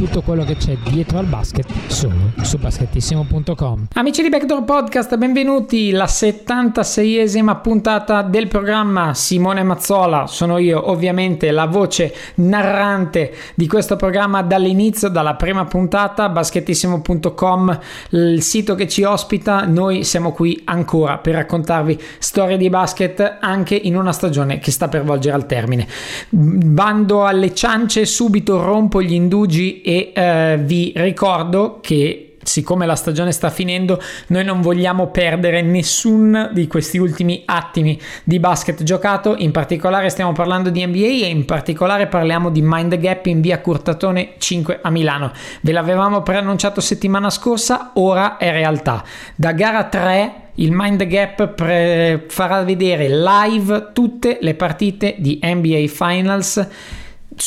tutto quello che c'è dietro al basket solo su basketissimo.com. Amici di Backdoor Podcast, benvenuti alla 76esima puntata del programma Simone Mazzola, sono io ovviamente la voce narrante di questo programma dall'inizio, dalla prima puntata, basketissimo.com, il sito che ci ospita, noi siamo qui ancora per raccontarvi storie di basket anche in una stagione che sta per volgere al termine. Bando alle ciance subito rompo gli indugi e eh, vi ricordo che siccome la stagione sta finendo, noi non vogliamo perdere nessun di questi ultimi attimi di basket giocato. In particolare stiamo parlando di NBA e in particolare parliamo di Mind Gap in via Curtatone 5 a Milano. Ve l'avevamo preannunciato settimana scorsa, ora è realtà. Da gara 3 il Mind Gap pre- farà vedere live tutte le partite di NBA Finals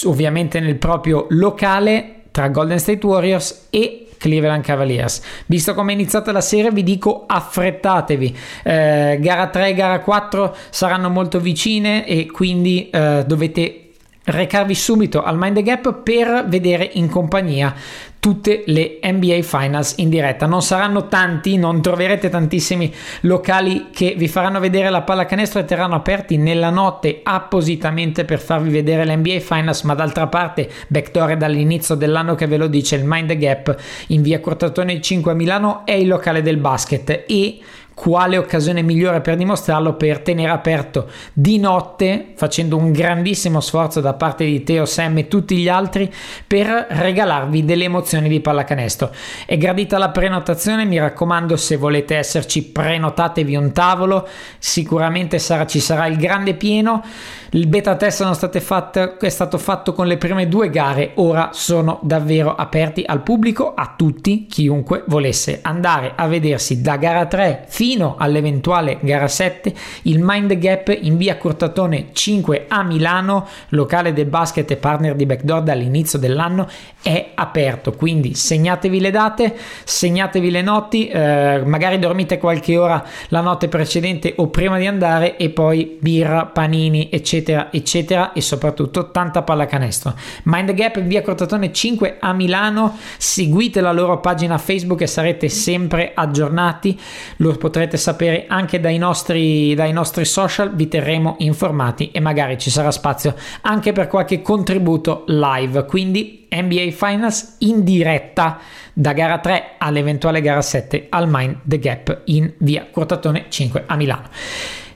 ovviamente nel proprio locale tra Golden State Warriors e Cleveland Cavaliers. Visto come è iniziata la serie, vi dico affrettatevi. Eh, gara 3 e gara 4 saranno molto vicine e quindi eh, dovete recarvi subito al Mind the Gap per vedere in compagnia tutte le NBA Finals in diretta. Non saranno tanti, non troverete tantissimi locali che vi faranno vedere la pallacanestro e terranno aperti nella notte appositamente per farvi vedere le NBA Finals, ma d'altra parte Backdoor è dall'inizio dell'anno che ve lo dice, il Mind Gap in via Cortatone 5 a Milano è il locale del basket e quale occasione migliore per dimostrarlo per tenere aperto di notte facendo un grandissimo sforzo da parte di Teo, Sam e tutti gli altri per regalarvi delle emozioni di pallacanestro. È gradita la prenotazione mi raccomando se volete esserci prenotatevi un tavolo. Sicuramente sarà, ci sarà il grande pieno. Il beta test fatte, è stato fatto con le prime due gare, ora sono davvero aperti al pubblico, a tutti, chiunque volesse andare a vedersi da gara 3 fino all'eventuale gara 7 il Mind Gap in via Cortatone 5 a Milano, locale del basket e partner di Backdoor dall'inizio dell'anno, è aperto. Quindi segnatevi le date, segnatevi le notti, eh, magari dormite qualche ora la notte precedente o prima di andare e poi birra, panini, eccetera eccetera, e soprattutto tanta pallacanestro. Mind Gap in via Cortatone 5 a Milano, seguite la loro pagina Facebook e sarete sempre aggiornati, lo potrete sapere anche dai nostri, dai nostri social, vi terremo informati e magari ci sarà spazio anche per qualche contributo live, quindi NBA Finals in diretta da gara 3 all'eventuale gara 7 al Mind the Gap in via Cortatone 5 a Milano.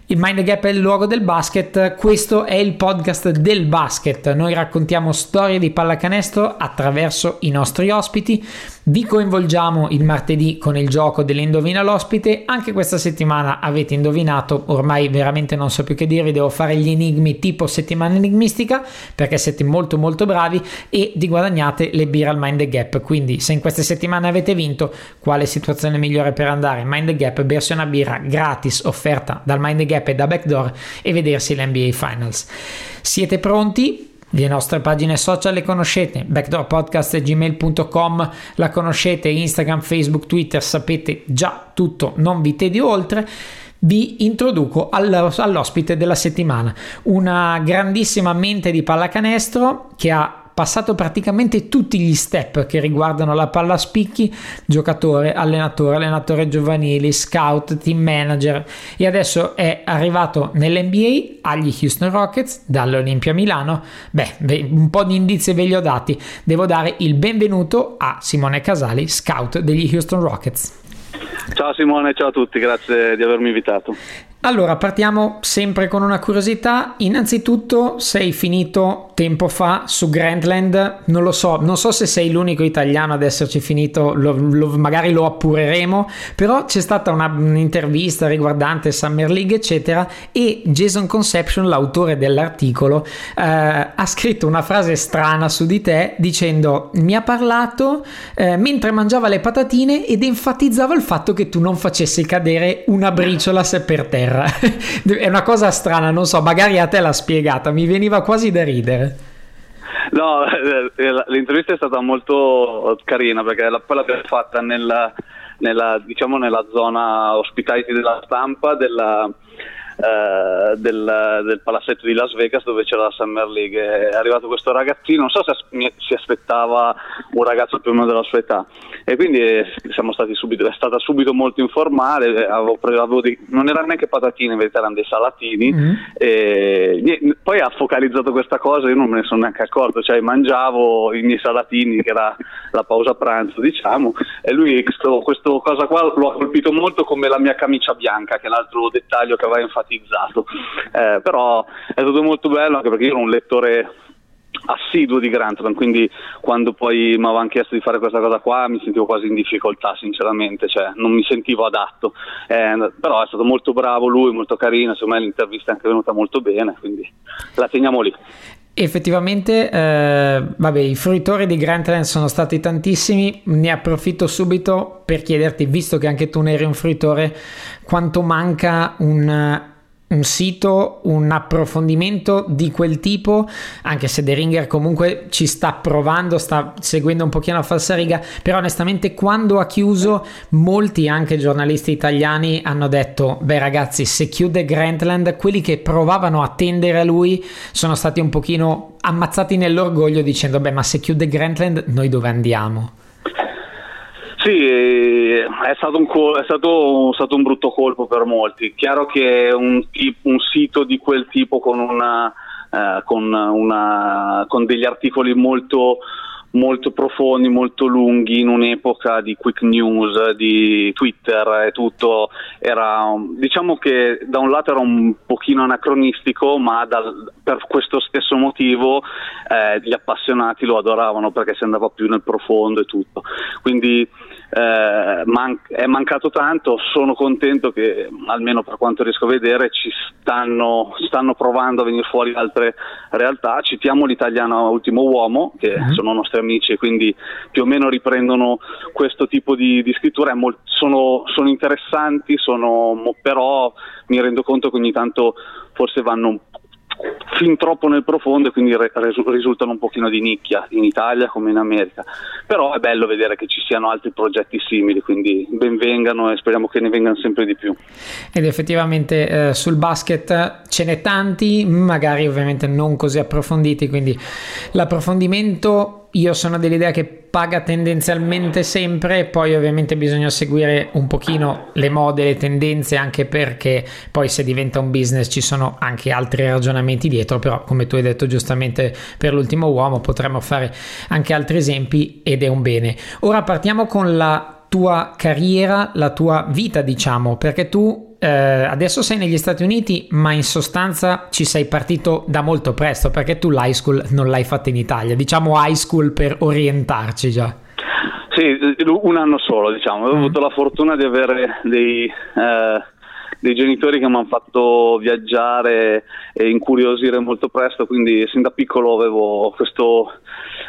Il Mind Gap è il luogo del basket, questo è il podcast del basket. Noi raccontiamo storie di pallacanestro attraverso i nostri ospiti. Vi coinvolgiamo il martedì con il gioco dell'indovina l'ospite. Anche questa settimana avete indovinato, ormai veramente non so più che dirvi, devo fare gli enigmi tipo settimana enigmistica perché siete molto molto bravi e vi guadagnate le birre al Mind Gap. Quindi se in queste settimane avete vinto, quale situazione migliore per andare? Mind Gap, bersi una birra gratis offerta dal Mind Gap gap e da backdoor e vedersi l'NBA Finals. Siete pronti? Le nostre pagine social le conoscete, backdoorpodcast.gmail.com la conoscete, Instagram, Facebook, Twitter, sapete già tutto, non vi tedio oltre vi introduco all'ospite della settimana, una grandissima mente di pallacanestro che ha passato praticamente tutti gli step che riguardano la palla a spicchi, giocatore, allenatore, allenatore giovanili, scout, team manager e adesso è arrivato nell'NBA agli Houston Rockets dall'Olimpia Milano. Beh, un po' di indizi ve li ho dati. Devo dare il benvenuto a Simone Casali, scout degli Houston Rockets. Ciao Simone, ciao a tutti, grazie di avermi invitato. Allora, partiamo sempre con una curiosità. Innanzitutto, sei finito tempo fa su Grandland, non lo so, non so se sei l'unico italiano ad esserci finito, lo, lo, magari lo appureremo, però c'è stata una, un'intervista riguardante Summer League, eccetera, e Jason Conception, l'autore dell'articolo, eh, ha scritto una frase strana su di te dicendo mi ha parlato eh, mentre mangiava le patatine ed enfatizzava il fatto che tu non facessi cadere una briciola se per terra terra. è una cosa strana, non so, magari a te l'ha spiegata, mi veniva quasi da ridere. No, eh, eh, l'intervista è stata molto carina perché poi l'abbiamo fatta nel, nella, diciamo nella zona ospitality della stampa della, eh, del, del, palazzetto di Las Vegas dove c'era la Summer League. È arrivato questo ragazzino, non so se si aspettava un ragazzo più o meno della sua età, e quindi eh, siamo stati subito, è stata subito molto informale. Eh, avevo preso, avevo dei, non erano neanche patatine, in verità erano dei salatini. Mm-hmm. E, poi ha focalizzato questa cosa, io non me ne sono neanche accorto, cioè mangiavo i miei salatini, che era la pausa pranzo, diciamo, e lui questo, questo cosa qua lo ha colpito molto come la mia camicia bianca, che è l'altro dettaglio che aveva enfatizzato enfatizzato. Eh, però è stato molto bello anche perché io ero un lettore assiduo di Grantland, quindi quando poi mi avevano chiesto di fare questa cosa qua mi sentivo quasi in difficoltà sinceramente, cioè non mi sentivo adatto, eh, però è stato molto bravo lui, molto carino, secondo me l'intervista è anche venuta molto bene, quindi la teniamo lì. Effettivamente, eh, vabbè, i fruitori di Grantland sono stati tantissimi, ne approfitto subito per chiederti, visto che anche tu ne eri un fruitore, quanto manca un un sito, un approfondimento di quel tipo, anche se The Ringer comunque ci sta provando, sta seguendo un pochino la falsariga, però onestamente quando ha chiuso molti anche giornalisti italiani hanno detto, beh ragazzi, se chiude Grantland, quelli che provavano a tendere a lui sono stati un pochino ammazzati nell'orgoglio dicendo, beh ma se chiude Grantland noi dove andiamo? Sì, è stato, un, è stato, stato un brutto colpo per molti. Chiaro che un, un sito di quel tipo con, una, eh, con, una, con degli articoli molto molto profondi, molto lunghi in un'epoca di quick news, di Twitter e tutto, era, diciamo che da un lato era un pochino anacronistico, ma dal, per questo stesso motivo eh, gli appassionati lo adoravano perché si andava più nel profondo e tutto. Quindi eh, man- è mancato tanto, sono contento che almeno per quanto riesco a vedere ci stanno, stanno provando a venire fuori altre realtà, citiamo l'italiano Ultimo Uomo che mm-hmm. sono nostri amici e quindi più o meno riprendono questo tipo di, di scrittura, molt- sono, sono, interessanti, sono, però mi rendo conto che ogni tanto forse vanno un fin troppo nel profondo e quindi re- risultano un pochino di nicchia in Italia come in America. Però è bello vedere che ci siano altri progetti simili, quindi benvengano e speriamo che ne vengano sempre di più. Ed effettivamente eh, sul basket ce n'è tanti, magari ovviamente non così approfonditi, quindi l'approfondimento io sono dell'idea che paga tendenzialmente sempre, poi ovviamente bisogna seguire un pochino le mode, le tendenze, anche perché poi se diventa un business ci sono anche altri ragionamenti dietro, però come tu hai detto giustamente per l'ultimo uomo potremmo fare anche altri esempi ed è un bene. Ora partiamo con la tua carriera, la tua vita, diciamo, perché tu eh, adesso sei negli Stati Uniti, ma in sostanza ci sei partito da molto presto, perché tu l'high school non l'hai fatta in Italia, diciamo high school per orientarci già. Sì, un anno solo, diciamo. Ho mm. avuto la fortuna di avere dei, eh, dei genitori che mi hanno fatto viaggiare e incuriosire molto presto, quindi sin da piccolo avevo questo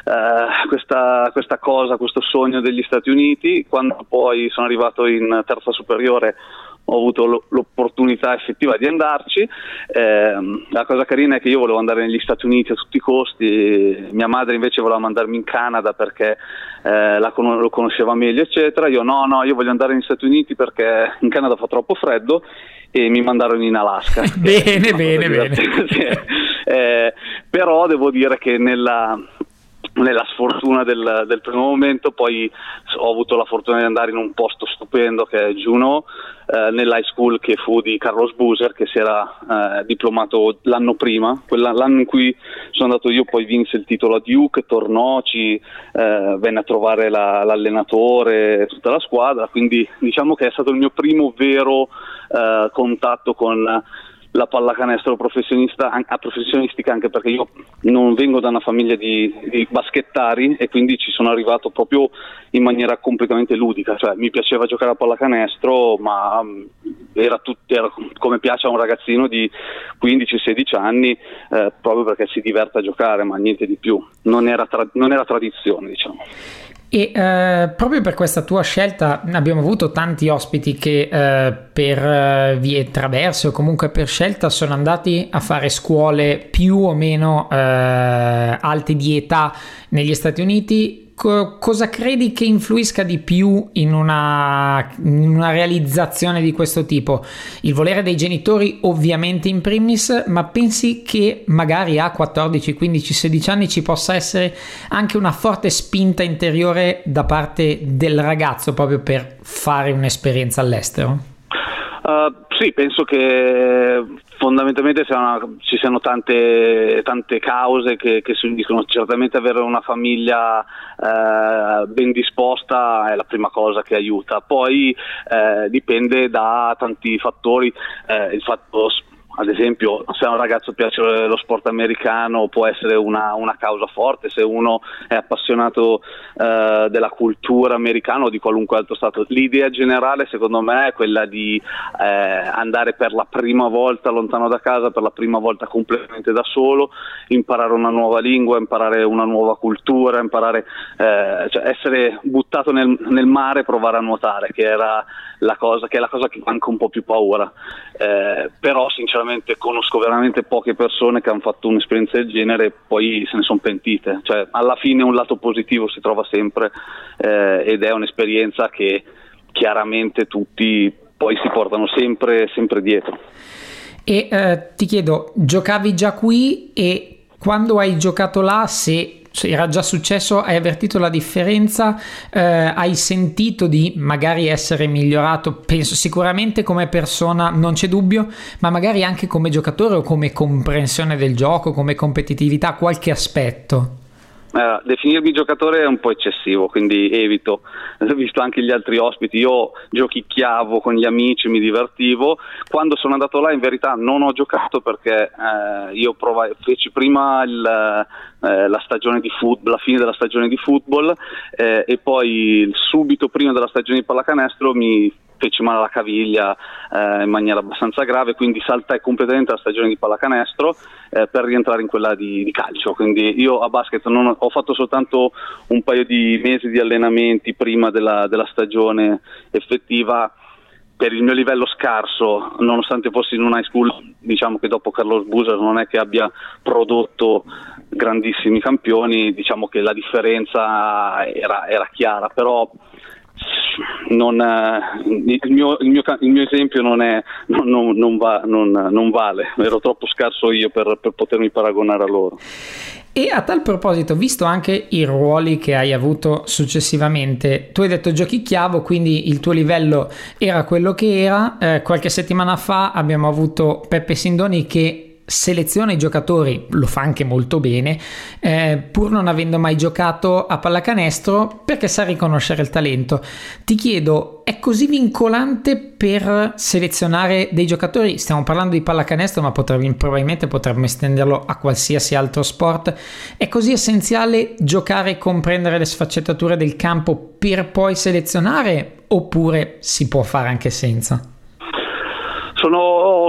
eh, questa, questa, cosa, questo sogno degli Stati Uniti. Quando poi sono arrivato in terza superiore ho avuto l'opportunità effettiva di andarci. Eh, la cosa carina è che io volevo andare negli Stati Uniti a tutti i costi, mia madre invece voleva mandarmi in Canada perché eh, con- lo conosceva meglio, eccetera. Io no, no, io voglio andare negli Stati Uniti perché in Canada fa troppo freddo e mi mandarono in Alaska. bene, bene, bene. eh, però devo dire che nella nella sfortuna del, del, primo momento, poi ho avuto la fortuna di andare in un posto stupendo che è Juno, eh, nell'high school che fu di Carlos Buser che si era eh, diplomato l'anno prima, l'anno in cui sono andato io poi vinse il titolo a Duke, tornò, ci eh, venne a trovare la, l'allenatore tutta la squadra, quindi diciamo che è stato il mio primo vero eh, contatto con la pallacanestro professionista, professionistica anche perché io non vengo da una famiglia di, di, baschettari e quindi ci sono arrivato proprio in maniera completamente ludica, cioè mi piaceva giocare a pallacanestro ma mm, era, tut, era come piace a un ragazzino di 15-16 anni eh, proprio perché si diverte a giocare ma niente di più, non era, tra, non era tradizione diciamo. E eh, proprio per questa tua scelta abbiamo avuto tanti ospiti che eh, per eh, vie traverse o comunque per scelta sono andati a fare scuole più o meno eh, alte di età negli Stati Uniti co- cosa credi che influisca di più in una, in una, realizzazione di questo tipo? Il volere dei genitori ovviamente in primis, ma pensi che magari a 14, 15, 16 anni ci possa essere anche una forte spinta interiore da parte del ragazzo proprio per fare un'esperienza all'estero? Uh, sì, penso che fondamentalmente siano, ci siano tante, tante cause che, che, si uniscono. Certamente avere una famiglia eh, ben disposta è la prima cosa che aiuta, poi eh, dipende da tanti fattori. Eh, il fatto ad esempio se a un ragazzo piace lo sport americano può essere una, una causa forte, se uno è appassionato eh, della cultura americana o di qualunque altro stato. L'idea generale secondo me è quella di eh, andare per la prima volta lontano da casa, per la prima volta completamente da solo, imparare una nuova lingua, imparare una nuova cultura, imparare, eh, cioè essere buttato nel, nel mare e provare a nuotare, che, era la cosa, che è la cosa che anche un po' più paura. Eh, però sinceramente sinceramente conosco veramente poche persone che hanno fatto un'esperienza del genere e poi se ne sono pentite. Cioè, alla fine un lato positivo si trova sempre eh, ed è un'esperienza che chiaramente tutti poi si portano sempre, sempre dietro. E eh, ti chiedo, giocavi già qui e quando hai giocato là, se era già successo, hai avvertito la differenza, eh, hai sentito di magari essere migliorato, penso sicuramente come persona, non c'è dubbio, ma magari anche come giocatore o come comprensione del gioco, come competitività, qualche aspetto. Uh, definirmi giocatore è un po' eccessivo, quindi evito. Visto anche gli altri ospiti, io giochicchiavo con gli amici, mi divertivo. Quando sono andato là in verità non ho giocato perché uh, io provai, feci prima il, uh, la, football, la, fine della stagione di football e poi subito prima della stagione di pallacanestro mi feci male alla caviglia eh, in maniera abbastanza grave, quindi saltai completamente la stagione di pallacanestro eh, per rientrare in quella di, di, calcio. Quindi io a basket ho, ho, fatto soltanto un paio di mesi di allenamenti prima della, della stagione effettiva per il mio livello scarso, nonostante fossi in una high school, diciamo che dopo Carlos Buser non è che abbia prodotto grandissimi campioni, diciamo che la differenza era, era chiara, però non, eh, il, mio, il, mio, il, mio, esempio non, è, non, non, va, vale, ero troppo scarso io per, per potermi paragonare a loro. E a tal proposito, visto anche i ruoli che hai avuto successivamente, tu hai detto giochi chiavo, quindi il tuo livello era quello che era. Eh, qualche settimana fa abbiamo avuto Peppe Sindoni che seleziona i giocatori, lo fa anche molto bene, eh, pur non avendo mai giocato a pallacanestro perché sa riconoscere il talento. Ti chiedo, è così vincolante per selezionare dei giocatori? Stiamo parlando di pallacanestro, ma potremmo, probabilmente potremmo estenderlo a qualsiasi altro sport. È così essenziale giocare e comprendere le sfaccettature del campo per poi selezionare oppure si può fare anche senza? Sono,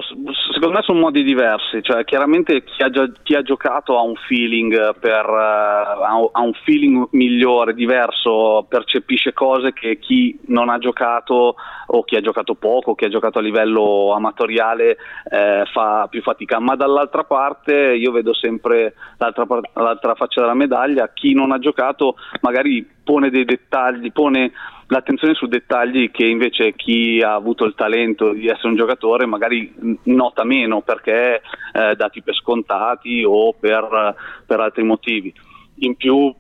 secondo me sono modi diversi, cioè, chiaramente chi ha, già, chi ha, giocato ha un feeling, per, uh, ha un feeling migliore, diverso, percepisce cose che chi non ha giocato o chi ha giocato poco, chi ha giocato a livello amatoriale eh, fa più fatica, ma dall'altra parte io vedo sempre l'altra, l'altra faccia della medaglia, chi non ha giocato magari pone dei dettagli, pone l'attenzione su dettagli che invece chi ha avuto il talento di essere un giocatore magari nota meno perché eh, dati per scontati o per, per altri motivi. In più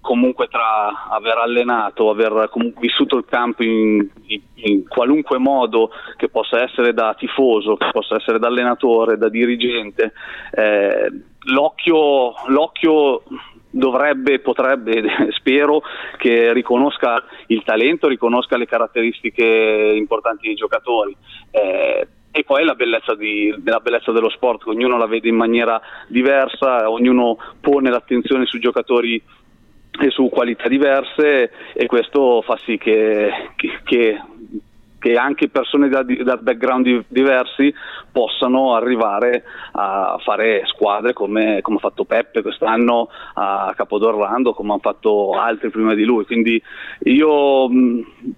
comunque tra aver allenato, aver vissuto il campo in, in, in, qualunque modo che possa essere da tifoso, che possa essere da allenatore, da dirigente, eh, l'occhio, l'occhio dovrebbe, potrebbe, spero che riconosca il talento, riconosca le caratteristiche importanti dei giocatori. Eh, e poi la bellezza, di, la bellezza, dello sport, ognuno la vede in maniera diversa, ognuno pone l'attenzione sui giocatori e su qualità diverse e questo fa sì che, che, che che anche persone da, da background diversi possano arrivare a fare squadre come, come, ha fatto Peppe quest'anno a Capodorlando, come hanno fatto altri prima di lui. Quindi io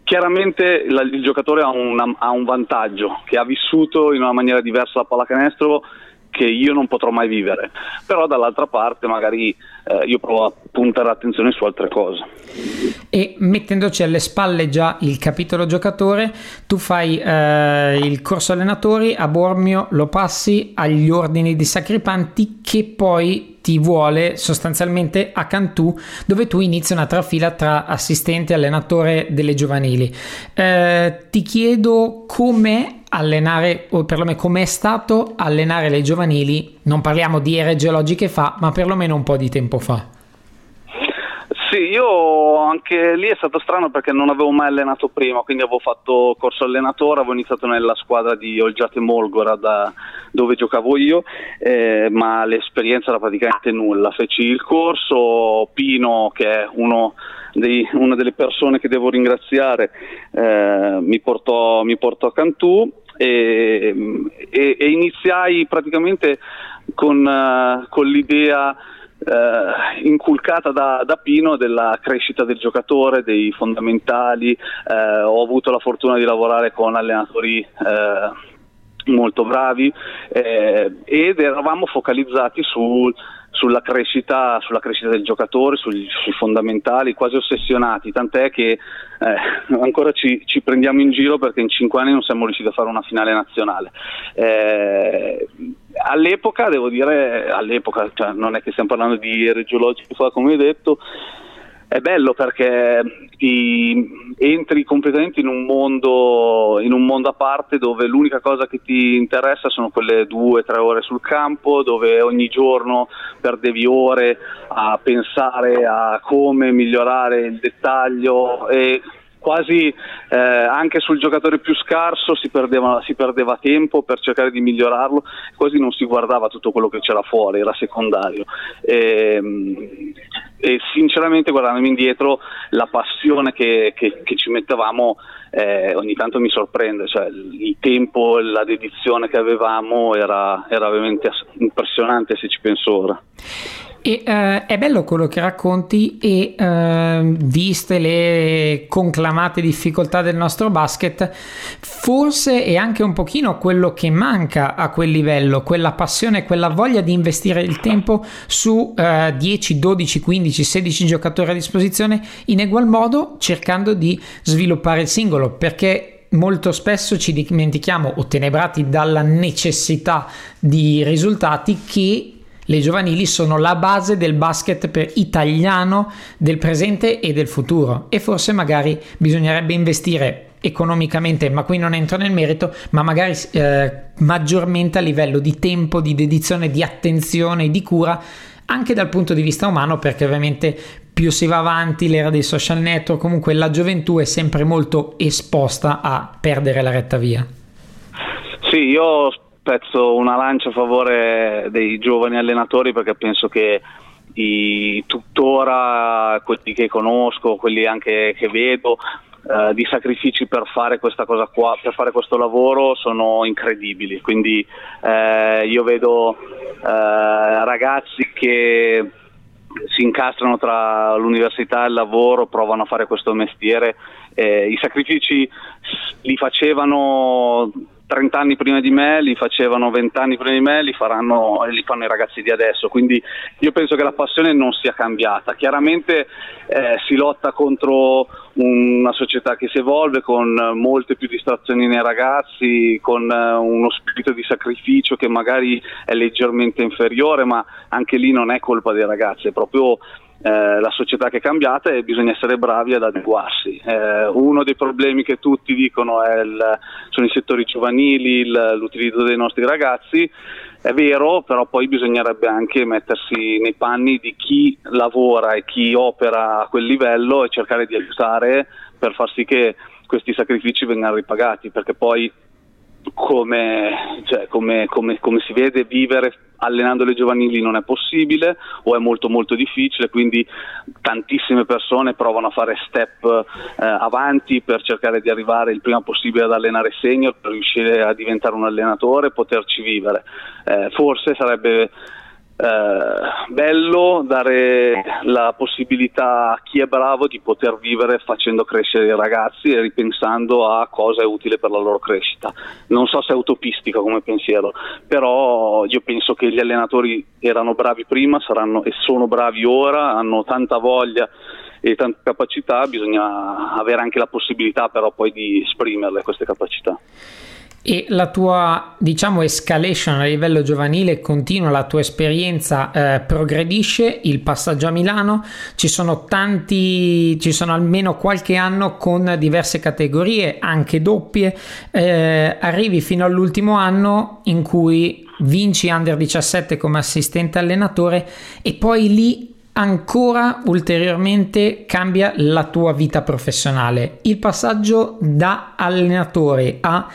chiaramente la, il giocatore ha, una, ha un vantaggio, che ha vissuto in una maniera diversa la pallacanestro che io non potrò mai vivere, però dall'altra parte magari eh, io provo a puntare l'attenzione su altre cose. E mettendoci alle spalle già il capitolo giocatore, tu fai eh, il corso allenatori a Bormio, lo passi agli ordini di sacripanti che poi ti vuole sostanzialmente a Cantù dove tu inizi una trafila tra assistente e allenatore delle giovanili. Eh, ti chiedo come allenare, o perlomeno com'è stato allenare le giovanili, non parliamo di ere geologiche fa, ma perlomeno un po' di tempo fa. Sì, io anche lì è stato strano perché non avevo mai allenato prima, quindi avevo fatto corso allenatore, avevo iniziato nella squadra di Olgiate Molgorad dove giocavo io, eh, ma l'esperienza era praticamente nulla. Feci il corso, Pino che è uno dei, una delle persone che devo ringraziare eh, mi, portò, mi, portò, a Cantù e, e, e iniziai praticamente con, uh, con l'idea eh, inculcata da, da, Pino della crescita del giocatore, dei fondamentali. Eh, ho avuto la fortuna di lavorare con allenatori eh, molto bravi eh, ed eravamo focalizzati sul sulla crescita, sulla crescita, del giocatore, sugli, sui fondamentali, quasi ossessionati, tant'è che eh, ancora ci, ci, prendiamo in giro perché in cinque anni non siamo riusciti a fare una finale nazionale. Eh, all'epoca, devo dire, all'epoca, cioè non è che stiamo parlando di reggiologici fa come hai detto, è bello perché ti entri completamente in un, mondo, in un mondo a parte dove l'unica cosa che ti interessa sono quelle due o tre ore sul campo, dove ogni giorno perdevi ore a pensare a come migliorare il dettaglio e quasi eh, anche sul giocatore più scarso si perdeva, si perdeva, tempo per cercare di migliorarlo, quasi non si guardava tutto quello che c'era fuori, era secondario. E, ehm, e sinceramente guardandomi indietro la passione che, che, che ci mettevamo eh, ogni tanto mi sorprende, cioè, il tempo, la dedizione che avevamo era, era veramente impressionante se ci penso ora. E, uh, è bello quello che racconti e uh, viste le conclamate difficoltà del nostro basket, forse è anche un pochino quello che manca a quel livello, quella passione, quella voglia di investire il tempo su uh, 10, 12, 15, 16 giocatori a disposizione in egual modo cercando di sviluppare il singolo perché molto spesso ci dimentichiamo, ottenebrati dalla necessità di risultati, che le giovanili sono la base del basket italiano del presente e del futuro e forse magari bisognerebbe investire economicamente, ma qui non entro nel merito, ma magari eh, maggiormente a livello di tempo, di dedizione, di attenzione, di cura, anche dal punto di vista umano, perché ovviamente più si va avanti l'era dei social network, comunque la gioventù è sempre molto esposta a perdere la retta via. Sì, io spezzo una lancia a favore dei giovani allenatori perché penso che i tuttora, quelli che conosco, quelli anche che vedo, eh, di sacrifici per fare questa cosa qua, per fare questo lavoro sono incredibili. Quindi eh, io vedo eh, ragazzi che si incastrano tra l'università e il lavoro, provano a fare questo mestiere. Eh, I sacrifici li facevano 30 anni prima di me, li facevano 20 anni prima di me, li, faranno, li fanno i ragazzi di adesso. Quindi io penso che la passione non sia cambiata. Chiaramente eh, si lotta contro una società che si evolve con molte più distrazioni nei ragazzi, con eh, uno spirito di sacrificio che magari è leggermente inferiore, ma anche lì non è colpa dei ragazzi, è proprio eh, la società che è cambiata e bisogna essere bravi ad adeguarsi. Eh, uno dei problemi che tutti dicono il, sono i settori giovanili, il, l'utilizzo dei nostri ragazzi, è vero, però poi bisognerebbe anche mettersi nei panni di chi lavora e chi opera a quel livello e cercare di aiutare per far sì che questi sacrifici vengano ripagati, perché poi come, cioè, come, come, come si vede vivere allenando le giovanili non è possibile o è molto molto difficile, quindi tantissime persone provano a fare step eh, avanti per cercare di arrivare il prima possibile ad allenare senior, per riuscire a diventare un allenatore e poterci vivere. Eh, forse sarebbe eh, bello dare la possibilità a chi è bravo di poter vivere facendo crescere i ragazzi e ripensando a cosa è utile per la loro crescita. Non so se è utopistica come pensiero, però io penso che gli allenatori erano bravi prima, saranno e sono bravi ora, hanno tanta voglia e tanta capacità, bisogna avere anche la possibilità però poi di esprimerle queste capacità. E la tua, diciamo, escalation a livello giovanile continua, la tua esperienza eh, progredisce, il passaggio a Milano, ci sono tanti, ci sono almeno qualche anno con diverse categorie, anche doppie, eh, arrivi fino all'ultimo anno in cui vinci Under 17 come assistente allenatore e poi lì ancora ulteriormente cambia la tua vita professionale. Il passaggio da allenatore a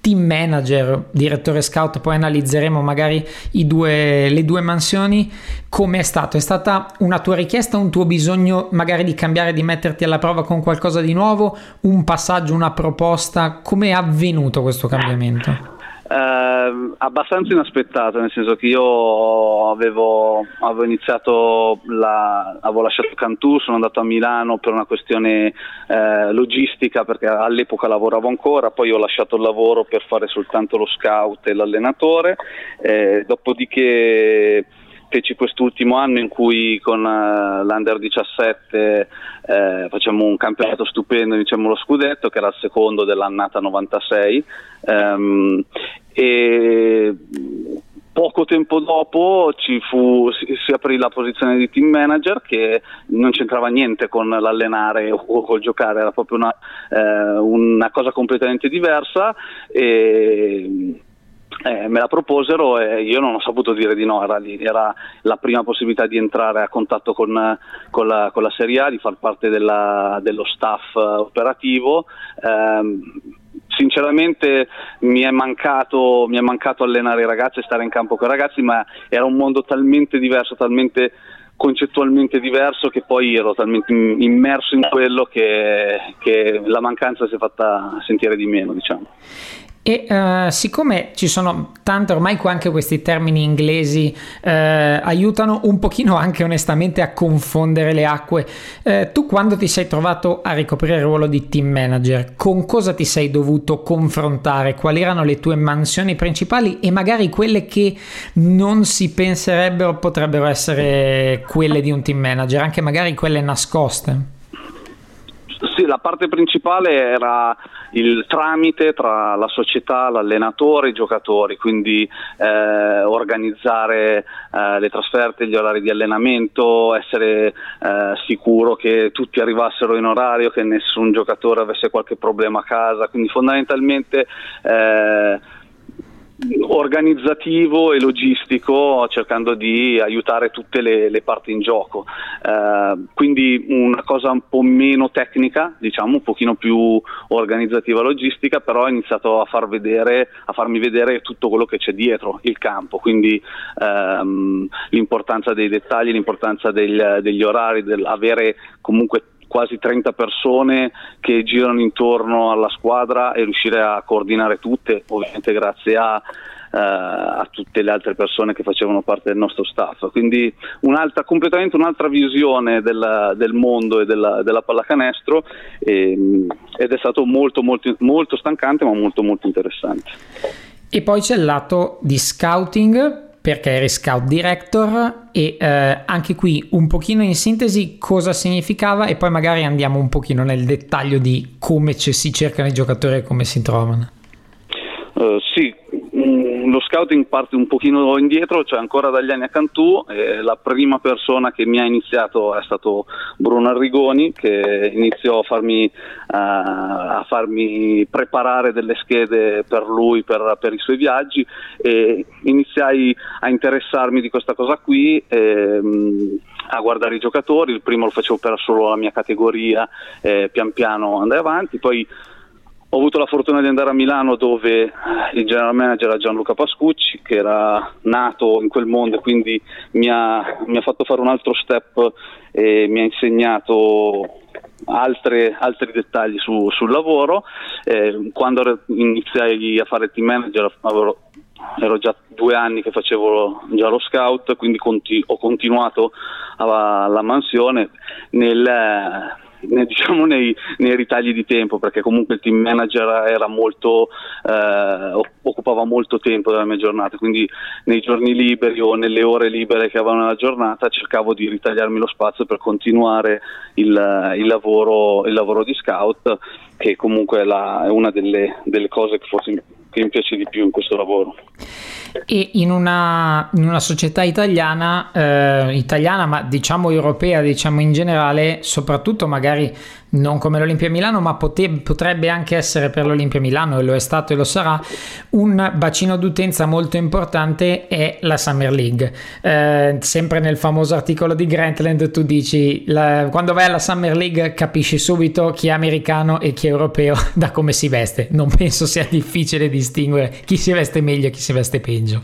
team manager, direttore scout, poi analizzeremo magari due, le due mansioni. Come è stato? È stata una tua richiesta, un tuo bisogno magari di cambiare, di metterti alla prova con qualcosa di nuovo, un passaggio, una proposta? Come è avvenuto questo cambiamento? Eh, abbastanza inaspettato, nel senso che io avevo, avevo iniziato, la, avevo lasciato Cantù, sono andato a Milano per una questione eh, logistica perché all'epoca lavoravo ancora, poi ho lasciato il lavoro per fare soltanto lo scout e l'allenatore, eh, dopodiché feci quest'ultimo anno in cui con uh, l'Under 17 eh, facciamo un campionato stupendo, diciamo lo scudetto, che era il secondo dell'annata 96 um, e poco tempo dopo fu, si, si, aprì la posizione di team manager che non c'entrava niente con l'allenare o col giocare, era proprio una, eh, una cosa completamente diversa e eh, me la proposero e io non ho saputo dire di no, era, era la prima possibilità di entrare a contatto con, con, la, con la, Serie A, di far parte della, dello staff operativo. Eh, sinceramente mi è, mancato, mi è mancato allenare i ragazzi e stare in campo con i ragazzi, ma era un mondo talmente diverso, talmente concettualmente diverso che poi ero talmente immerso in quello che, che la mancanza si è fatta sentire di meno, diciamo. E uh, siccome ci sono tante ormai anche questi termini inglesi uh, aiutano un pochino anche onestamente a confondere le acque, uh, tu quando ti sei trovato a ricoprire il ruolo di team manager, con cosa ti sei dovuto confrontare? Quali erano le tue mansioni principali e magari quelle che non si penserebbero potrebbero essere quelle di un team manager, anche magari quelle nascoste? Sì, la parte principale era il tramite tra la società, l'allenatore e i giocatori, quindi eh, organizzare eh, le trasferte, gli orari di allenamento, essere eh, sicuro che tutti arrivassero in orario, che nessun giocatore avesse qualche problema a casa, quindi fondamentalmente eh, organizzativo e logistico cercando di aiutare tutte le, le parti in gioco. Eh, quindi una cosa un po' meno tecnica diciamo un pochino più organizzativa logistica però ho iniziato a, far vedere, a farmi vedere tutto quello che c'è dietro il campo. Quindi ehm, l'importanza dei dettagli l'importanza del, degli orari dell'avere comunque quasi 30 persone che girano intorno alla squadra e riuscire a coordinare tutte, ovviamente grazie a Uh, a tutte le altre persone che facevano parte del nostro staff. Quindi un'altra, completamente un'altra visione del, del mondo e della, della pallacanestro e, ed è stato molto, molto, molto stancante ma molto molto interessante. E poi c'è il lato di scouting perché eri scout director e eh, anche qui un pochino in sintesi cosa significava e poi magari andiamo un pochino nel dettaglio di come si cercano i giocatori e come si trovano. Uh, sì, lo scouting parte un pochino indietro, cioè ancora dagli anni a Cantù, eh, la prima persona che mi ha iniziato è stato Bruno Arrigoni che iniziò a farmi, uh, a farmi preparare delle schede per lui, per, per, i suoi viaggi e iniziai a interessarmi di questa cosa qui. Ehm, a guardare i giocatori, il primo lo facevo per solo la mia categoria, eh, pian piano andai avanti, poi ho avuto la fortuna di andare a Milano dove il general manager era Gianluca Pascucci che era nato in quel mondo e quindi mi ha, mi ha fatto fare un altro step e mi ha insegnato altre, altri dettagli su, sul lavoro. Eh, quando iniziai a fare team manager avevo ero già due anni che facevo già lo scout, quindi conti- ho continuato alla mansione nel nei, diciamo nei, nei, ritagli di tempo perché comunque il team manager molto, eh, occupava molto tempo della mia giornata quindi nei giorni liberi o nelle ore libere che avevo nella giornata cercavo di ritagliarmi lo spazio per continuare il, il, lavoro, il lavoro, di scout che comunque è, la, è una delle, delle cose che forse che mi piace di più in questo lavoro. E in una, in una società italiana, eh, italiana, ma diciamo europea, diciamo in generale, soprattutto magari non come l'Olimpia Milano, ma pote- potrebbe anche essere per l'Olimpia Milano e lo è stato e lo sarà, un bacino d'utenza molto importante è la Summer League. Eh, sempre nel famoso articolo di Grantland tu dici, la, quando vai alla Summer League capisci subito chi è americano e chi è europeo da come si veste. Non penso sia difficile distinguere chi si veste meglio e chi si veste peggio.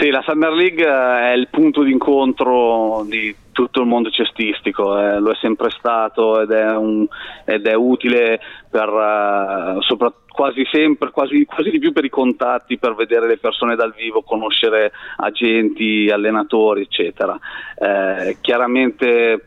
Sì, la Summer League è il punto d'incontro di tutto il mondo cestistico, eh, lo è sempre stato ed è, un, ed è utile per, uh, sopra, quasi sempre, quasi, quasi, di più per i contatti, per vedere le persone dal vivo, conoscere agenti, allenatori, eccetera. Eh, chiaramente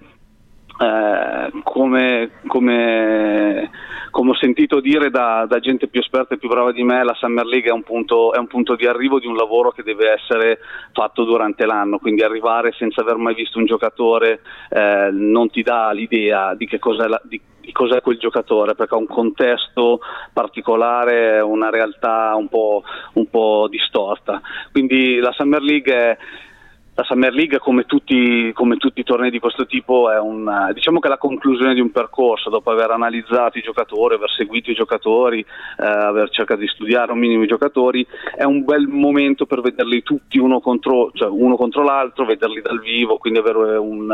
eh, come, come, come, ho sentito dire da, da, gente più esperta e più brava di me, la Summer League è un, punto, è un, punto, di arrivo di un lavoro che deve essere fatto durante l'anno, quindi arrivare senza aver mai visto un giocatore eh, non ti dà l'idea di che cos'è, la, di, di cos'è quel giocatore, perché ha un contesto particolare, una realtà un po', un po distorta. Quindi la Summer League è la Summer League, come tutti, come tutti, i tornei di questo tipo, è una, diciamo che è la conclusione di un percorso, dopo aver analizzato i giocatori, aver seguito i giocatori, eh, aver cercato di studiare un minimo i giocatori, è un bel momento per vederli tutti uno contro, cioè uno contro l'altro, vederli dal vivo, quindi avere un,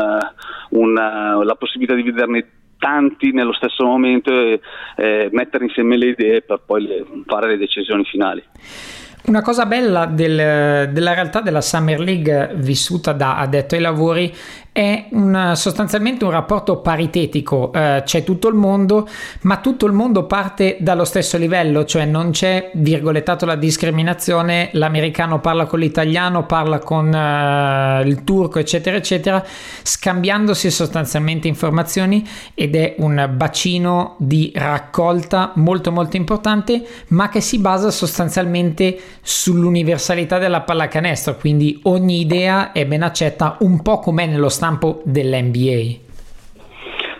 un, la possibilità di vederne tanti nello stesso momento e eh, mettere insieme le idee per poi le, fare le decisioni finali. Una cosa bella del, della realtà della Summer League vissuta da addetto ai lavori è un, sostanzialmente un rapporto paritetico, eh, c'è tutto il mondo, ma tutto il mondo parte dallo stesso livello, cioè non c'è virgolettato la discriminazione, l'americano parla con l'italiano, parla con eh, il turco, eccetera, eccetera, scambiandosi sostanzialmente informazioni ed è un bacino di raccolta molto molto importante, ma che si basa sostanzialmente sull'universalità della pallacanestro, quindi ogni idea è ben accetta un po' come nello stampo dell'NBA.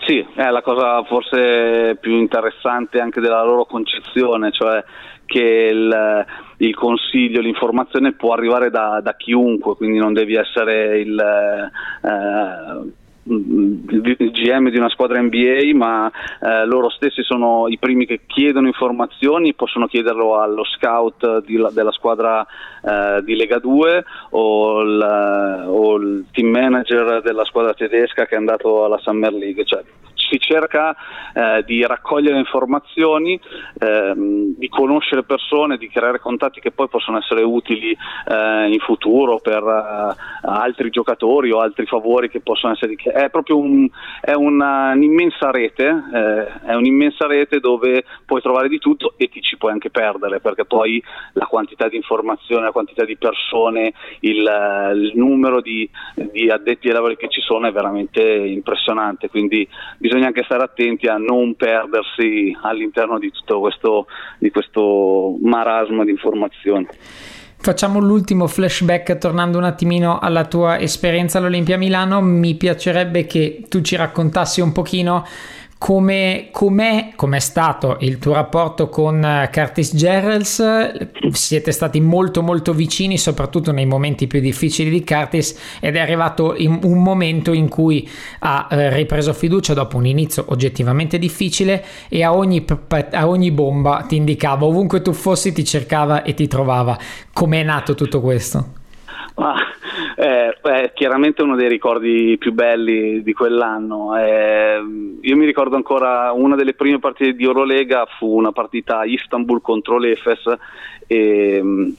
Sì, è la cosa forse più interessante anche della loro concezione, cioè che il, il consiglio, l'informazione può arrivare da, da, chiunque, quindi non devi essere il... Eh, GM di una squadra NBA, ma eh, loro stessi sono i primi che chiedono informazioni, possono chiederlo allo scout di, della squadra eh, di Lega 2 o il, o il, team manager della squadra tedesca che è andato alla Summer League. Cioè, si cerca eh, di raccogliere informazioni, ehm, di conoscere persone, di creare contatti che poi possono essere utili eh, in futuro per eh, altri giocatori o altri favori che possono essere. È proprio un, è una, un'immensa rete, eh, è un'immensa rete dove puoi trovare di tutto e ti ci puoi anche perdere perché poi la quantità di informazioni, la quantità di persone, il, il numero di, di addetti ai lavori che ci sono è veramente impressionante. Quindi bisogna bisogna anche stare attenti a non perdersi all'interno di tutto questo, di questo marasma di informazioni. Facciamo l'ultimo flashback tornando un attimino alla tua esperienza all'Olimpia Milano, mi piacerebbe che tu ci raccontassi un pochino come, com'è, com'è, stato il tuo rapporto con eh, Curtis Gerrels? Siete stati molto molto vicini, soprattutto nei momenti più difficili di Curtis ed è arrivato un momento in cui ha eh, ripreso fiducia dopo un inizio oggettivamente difficile e a ogni, a ogni bomba ti indicava, ovunque tu fossi ti cercava e ti trovava. Com'è nato tutto questo? Ah, eh, è chiaramente uno dei ricordi più belli di quell'anno. Eh, io mi ricordo ancora una delle prime partite di Eurolega fu una partita Istanbul contro l'Efes e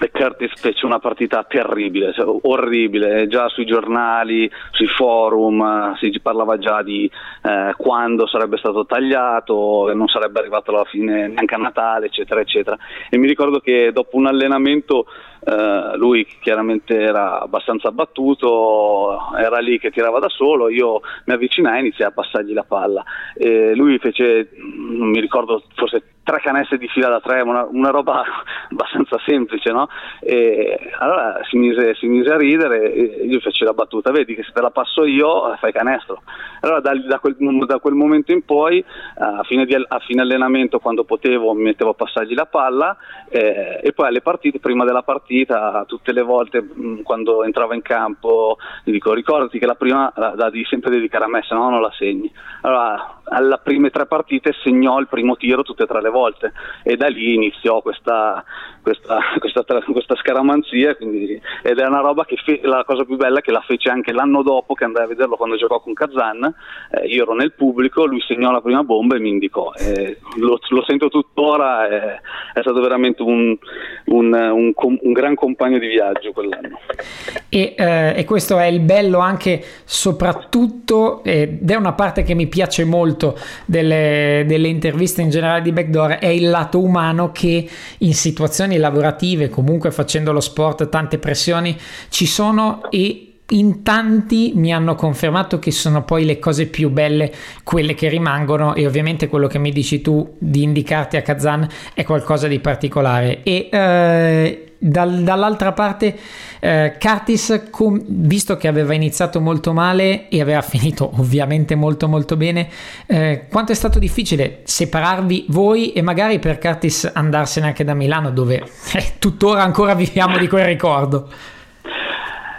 e Curtis fece una partita terribile, cioè, orribile, già sui giornali, sui forum eh, si parlava già di eh, quando sarebbe stato tagliato, non sarebbe arrivato alla fine neanche a Natale, eccetera, eccetera. E mi ricordo che dopo un allenamento Uh, lui chiaramente era abbastanza abbattuto, era lì che tirava da solo, io mi avvicinai e iniziai a passargli la palla. E lui fece, non mi ricordo, forse tre canestri di fila da tre, una, una roba abbastanza semplice, no? E allora si mise, si mise, a ridere e io feci la battuta, vedi che se te la passo io fai canestro. Allora da, da, quel, da quel, momento in poi, a fine, di, a fine, allenamento, quando potevo, mi mettevo a passargli la palla eh, e poi alle partite, prima della partita, tutte le volte mh, quando entrava in campo, gli dico ricordati che la prima la, la devi sempre dedicare a me, se no non la segni. Allora, alle prime tre partite segnò il primo tiro tutte e tre le volte e da lì iniziò questa, questa, questa, questa scaramanzia quindi, ed è una roba che fe- la cosa più bella che la fece anche l'anno dopo che andai a vederlo quando giocò con Kazan. Eh, io ero nel pubblico, lui segnò la prima bomba e mi indicò. Eh, lo, lo, sento tuttora è, è stato veramente un, un, un, un, gran compagno di viaggio quell'anno e, eh, e questo è il bello anche soprattutto ed è una parte che mi piace molto delle, delle interviste in generale di Backdoor è il lato umano che in situazioni lavorative, comunque facendo lo sport, tante pressioni ci sono e in tanti mi hanno confermato che sono poi le cose più belle quelle che rimangono e ovviamente quello che mi dici tu di indicarti a Kazan è qualcosa di particolare. E eh, dal, dall'altra parte eh, Curtis com- visto che aveva iniziato molto male e aveva finito ovviamente molto molto bene eh, quanto è stato difficile separarvi voi e magari per Curtis andarsene anche da Milano dove eh, tuttora ancora viviamo di quel ricordo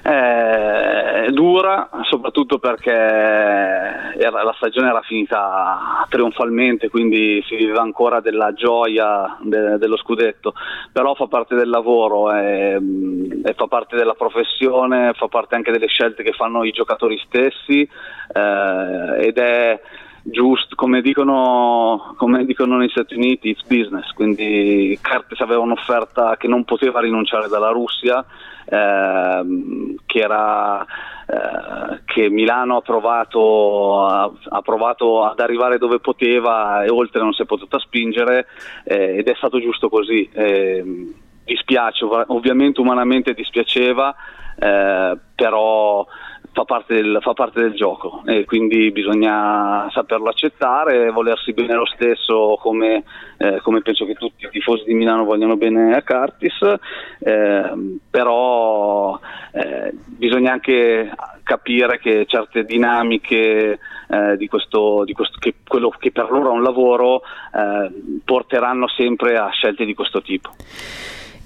eh, dura, soprattutto perché era, la stagione era finita trionfalmente, quindi si viveva ancora della gioia de, dello scudetto, però fa parte del lavoro e, e, fa parte della professione, fa parte anche delle scelte che fanno i giocatori stessi eh, ed è giusto, come dicono, come dicono negli Stati Uniti, it's business, quindi Curtis aveva un'offerta che non poteva rinunciare dalla Russia ehm, che, era, eh, che Milano ha provato, ha, ha provato, ad arrivare dove poteva e oltre non si è potuta spingere eh, ed è stato giusto così. Eh, dispiace, ovviamente umanamente dispiaceva, eh, però fa parte, del, fa parte del gioco e quindi bisogna saperlo accettare, volersi bene lo stesso come, eh, come penso che tutti i tifosi di Milano vogliono bene a Curtis, eh, però eh, bisogna anche capire che certe dinamiche eh, di questo, di questo che quello che per loro è un lavoro eh, porteranno sempre a scelte di questo tipo.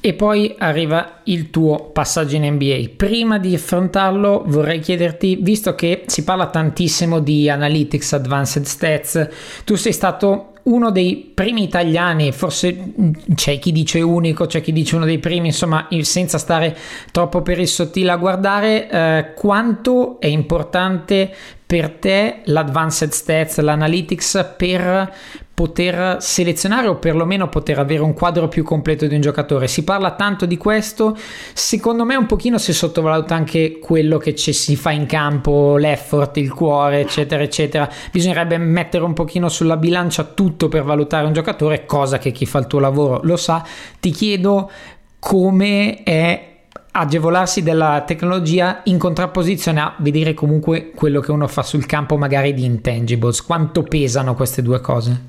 E poi arriva il tuo passaggio in NBA. Prima di affrontarlo vorrei chiederti, visto che si parla tantissimo di Analytics, Advanced Stats, tu sei stato uno dei primi italiani, forse c'è chi dice unico, c'è chi dice uno dei primi, insomma, senza stare troppo per il sottile a guardare eh, quanto è importante per te l'advanced stats, l'analytics per poter selezionare o perlomeno poter avere un quadro più completo di un giocatore. Si parla tanto di questo, secondo me un pochino si sottovaluta anche quello che ci si fa in campo, l'effort, il cuore, eccetera, eccetera. Bisognerebbe mettere un pochino sulla bilancia tutto per valutare un giocatore, cosa che chi fa il tuo lavoro lo sa. Ti chiedo come è agevolarsi della tecnologia in contrapposizione a vedere comunque quello che uno fa sul campo magari di intangibles quanto pesano queste due cose?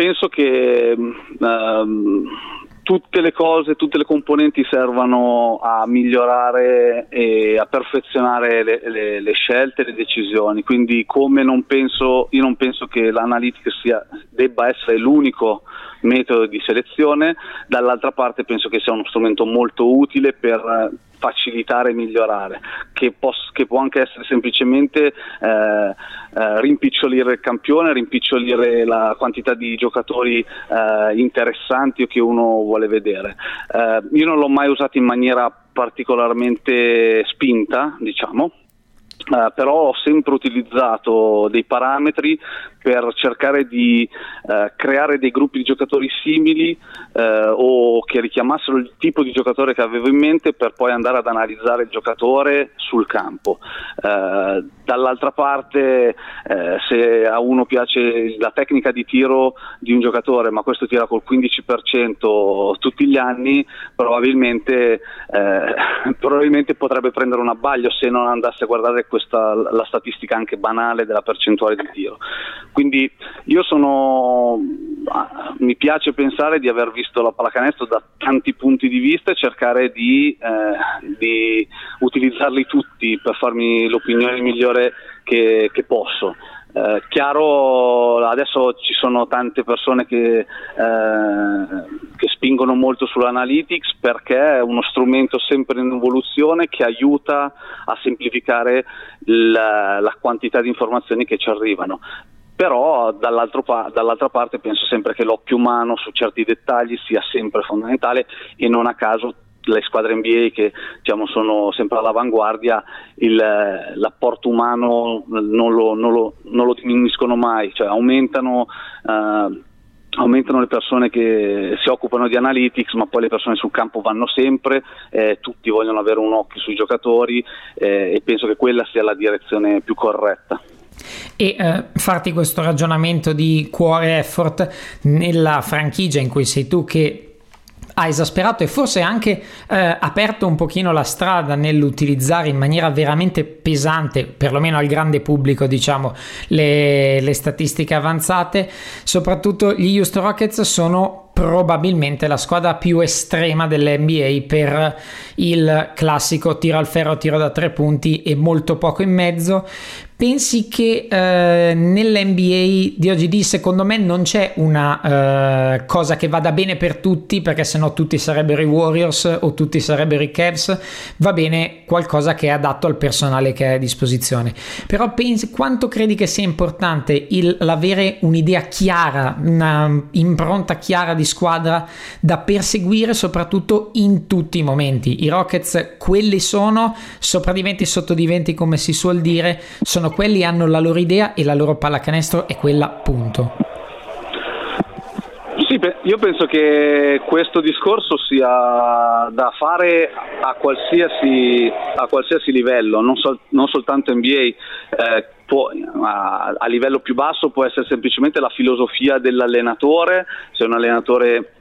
Penso che uh, tutte le cose, tutte le componenti servano a migliorare e a perfezionare le, le, le scelte le decisioni. Quindi, come non penso, io non penso che l'analytics sia, debba essere l'unico metodo di selezione, dall'altra parte penso che sia uno strumento molto utile per facilitare e migliorare, che, poss- che, può anche essere semplicemente eh, eh, rimpicciolire il campione, rimpicciolire la quantità di giocatori eh, interessanti o che uno vuole vedere. Eh, io non l'ho mai usato in maniera particolarmente spinta, diciamo, Uh, però ho sempre utilizzato dei parametri per cercare di uh, creare dei gruppi di giocatori simili uh, o che richiamassero il tipo di giocatore che avevo in mente per poi andare ad analizzare il giocatore sul campo. dall'altra parte, se a uno piace la tecnica di tiro di un giocatore, ma questo tira col 15% tutti gli anni, probabilmente, probabilmente potrebbe prendere un abbaglio se non andasse a guardare questa, la statistica anche banale della percentuale di tiro. Quindi io sono, ah, mi piace pensare di aver visto la pallacanestro da tanti punti di vista e cercare di, eh, di utilizzarli tutti per farmi l'opinione migliore che, che posso. Eh, chiaro, adesso ci sono tante persone che, eh, che, spingono molto sull'analytics perché è uno strumento sempre in evoluzione che aiuta a semplificare la, la quantità di informazioni che ci arrivano però pa- dall'altra parte penso sempre che l'occhio umano su certi dettagli sia sempre fondamentale e non a caso le squadre NBA che diciamo, sono sempre all'avanguardia, il, l'apporto umano non lo, non, lo, non lo, diminuiscono mai, cioè aumentano, eh, aumentano, le persone che si occupano di analytics, ma poi le persone sul campo vanno sempre, eh, tutti vogliono avere un occhio sui giocatori eh, e penso che quella sia la direzione più corretta e eh, farti questo ragionamento di cuore effort nella franchigia in cui sei tu che ha esasperato e forse anche eh, aperto un pochino la strada nell'utilizzare in maniera veramente pesante, perlomeno al grande pubblico, diciamo, le, le statistiche avanzate. Soprattutto gli Houston Rockets sono probabilmente la squadra più estrema dell'NBA per il classico tiro al ferro, tiro da tre punti e molto poco in mezzo. Pensi che eh, nell'NBA di oggi secondo me non c'è una eh, cosa che vada bene per tutti perché sennò tutti sarebbero i Warriors o tutti sarebbero i Cavs, va bene qualcosa che è adatto al personale che è a disposizione. Però pensi quanto credi che sia importante il, l'avere un'idea chiara, una impronta chiara di squadra da perseguire soprattutto in tutti i momenti. I Rockets quelli sono, sopra di 20 sotto di 20 come si suol dire, sono quelli hanno la loro idea e la loro pallacanestro è quella, punto. Io penso che questo discorso sia da fare a qualsiasi, a qualsiasi livello, non, sol, non, soltanto NBA. Eh, può, a, a livello più basso può essere semplicemente la filosofia dell'allenatore, se un allenatore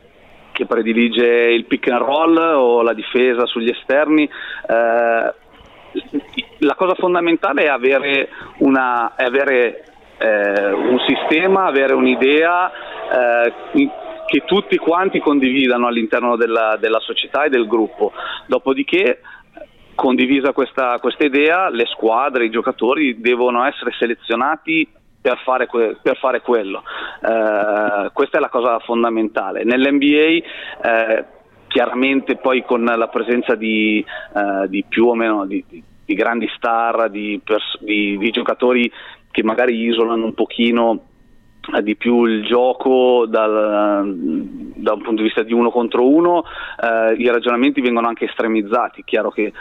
che predilige il pick and roll o la difesa sugli esterni. Eh, la cosa fondamentale è avere, una, è avere eh, un sistema, avere un'idea eh, che tutti quanti condividano all'interno della, della, società e del gruppo. Dopodiché, condivisa questa, questa, idea, le squadre, i giocatori devono essere selezionati per fare, que- per fare quello. Eh, questa è la cosa fondamentale. Nell'NBA eh, chiaramente poi con la presenza di, uh, di più o meno di, di grandi star, di, pers- di, giocatori che magari isolano un pochino di più il gioco dal, da un punto di vista di uno contro uno, eh, i ragionamenti vengono anche estremizzati. Chiaro che eh,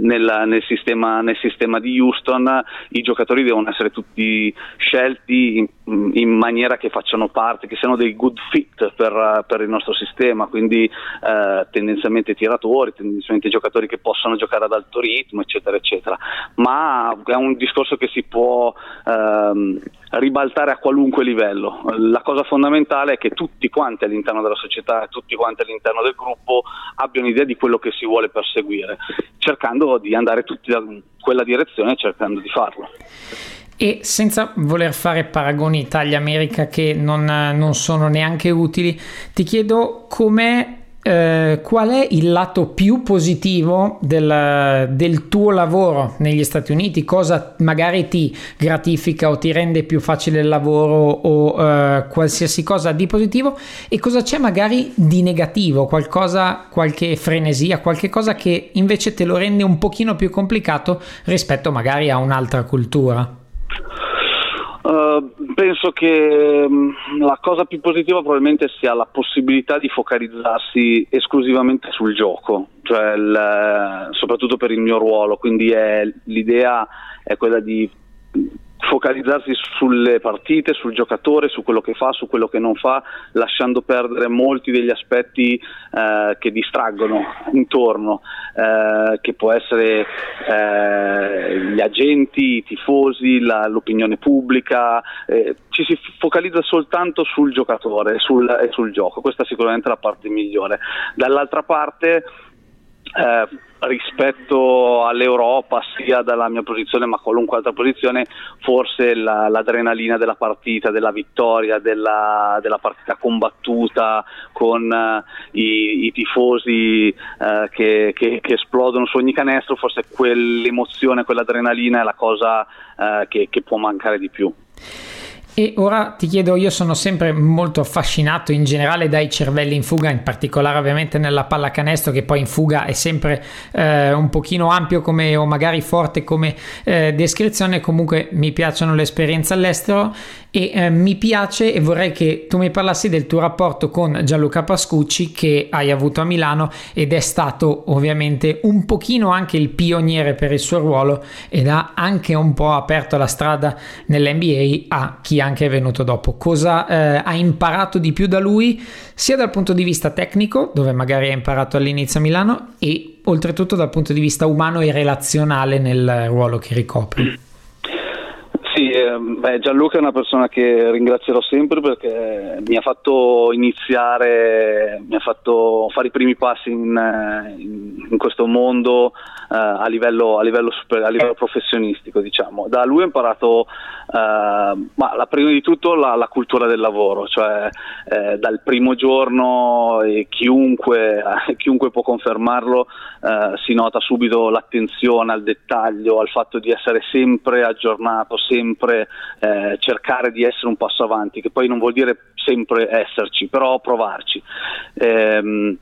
nel, nel, sistema, nel, sistema, di Houston i giocatori devono essere tutti scelti in, in, maniera che facciano parte, che siano dei good fit per, per il nostro sistema, quindi eh, tendenzialmente tiratori, tendenzialmente giocatori che possono giocare ad alto ritmo, eccetera, eccetera. Ma è un discorso che si può ehm, ribaltare a qualunque livello. La cosa fondamentale è che tutti quanti all'interno della società tutti quanti all'interno del gruppo abbiano idea di quello che si vuole perseguire, cercando di andare tutti da quella direzione e cercando di farlo. E senza voler fare paragoni Italia-America che non, non sono neanche utili, ti chiedo com'è eh, qual è il lato più positivo del, del, tuo lavoro negli Stati Uniti? Cosa magari ti gratifica o ti rende più facile il lavoro o eh, qualsiasi cosa di positivo? E cosa c'è magari di negativo? Qualcosa, qualche frenesia, qualche cosa che invece te lo rende un pochino più complicato rispetto magari a un'altra cultura? Uh, penso che mm, la cosa più positiva probabilmente sia la possibilità di focalizzarsi esclusivamente sul gioco, cioè il, soprattutto per il mio ruolo, quindi è, l'idea è quella di focalizzarsi sulle partite, sul giocatore, su quello che fa, su quello che non fa, lasciando perdere molti degli aspetti eh, che distraggono intorno, eh, che può essere eh, gli agenti, i tifosi, la, l'opinione pubblica, eh, ci si focalizza soltanto sul giocatore e sul, sul gioco, questa è sicuramente la parte migliore. Dall'altra parte eh, rispetto all'Europa, sia dalla mia posizione ma qualunque altra posizione, forse la, l'adrenalina della partita, della vittoria, della, della partita combattuta con uh, i, i, tifosi uh, che, che, che, esplodono su ogni canestro, forse quell'emozione, quell'adrenalina è la cosa uh, che, che può mancare di più. E ora ti chiedo, io sono sempre molto affascinato in generale dai cervelli in fuga, in particolare ovviamente nella pallacanestro che poi in fuga è sempre eh, un pochino ampio come, o magari forte come eh, descrizione, comunque mi piacciono le esperienze all'estero e eh, mi piace e vorrei che tu mi parlassi del tuo rapporto con Gianluca Pascucci che hai avuto a Milano ed è stato ovviamente un pochino anche il pioniere per il suo ruolo ed ha anche un po' aperto la strada nell'NBA a chi anche è venuto dopo. Cosa eh, ha imparato di più da lui, sia dal punto di vista tecnico, dove magari ha imparato all'inizio a Milano, e oltretutto dal punto di vista umano e relazionale nel ruolo che ricopre. Sì, eh, beh, Gianluca è una persona che ringrazierò sempre perché mi ha fatto iniziare, mi ha fatto fare i primi passi in, in, in questo mondo eh, a, livello, a, livello super, a, livello, professionistico. Diciamo. Da lui ho imparato, eh, ma la, prima di tutto, la, la, cultura del lavoro, cioè eh, dal primo giorno e chiunque, chiunque può confermarlo eh, si nota subito l'attenzione al dettaglio, al fatto di essere sempre aggiornato, sempre eh, cercare di essere un passo avanti, che poi non vuol dire sempre esserci, però provarci. Ehm,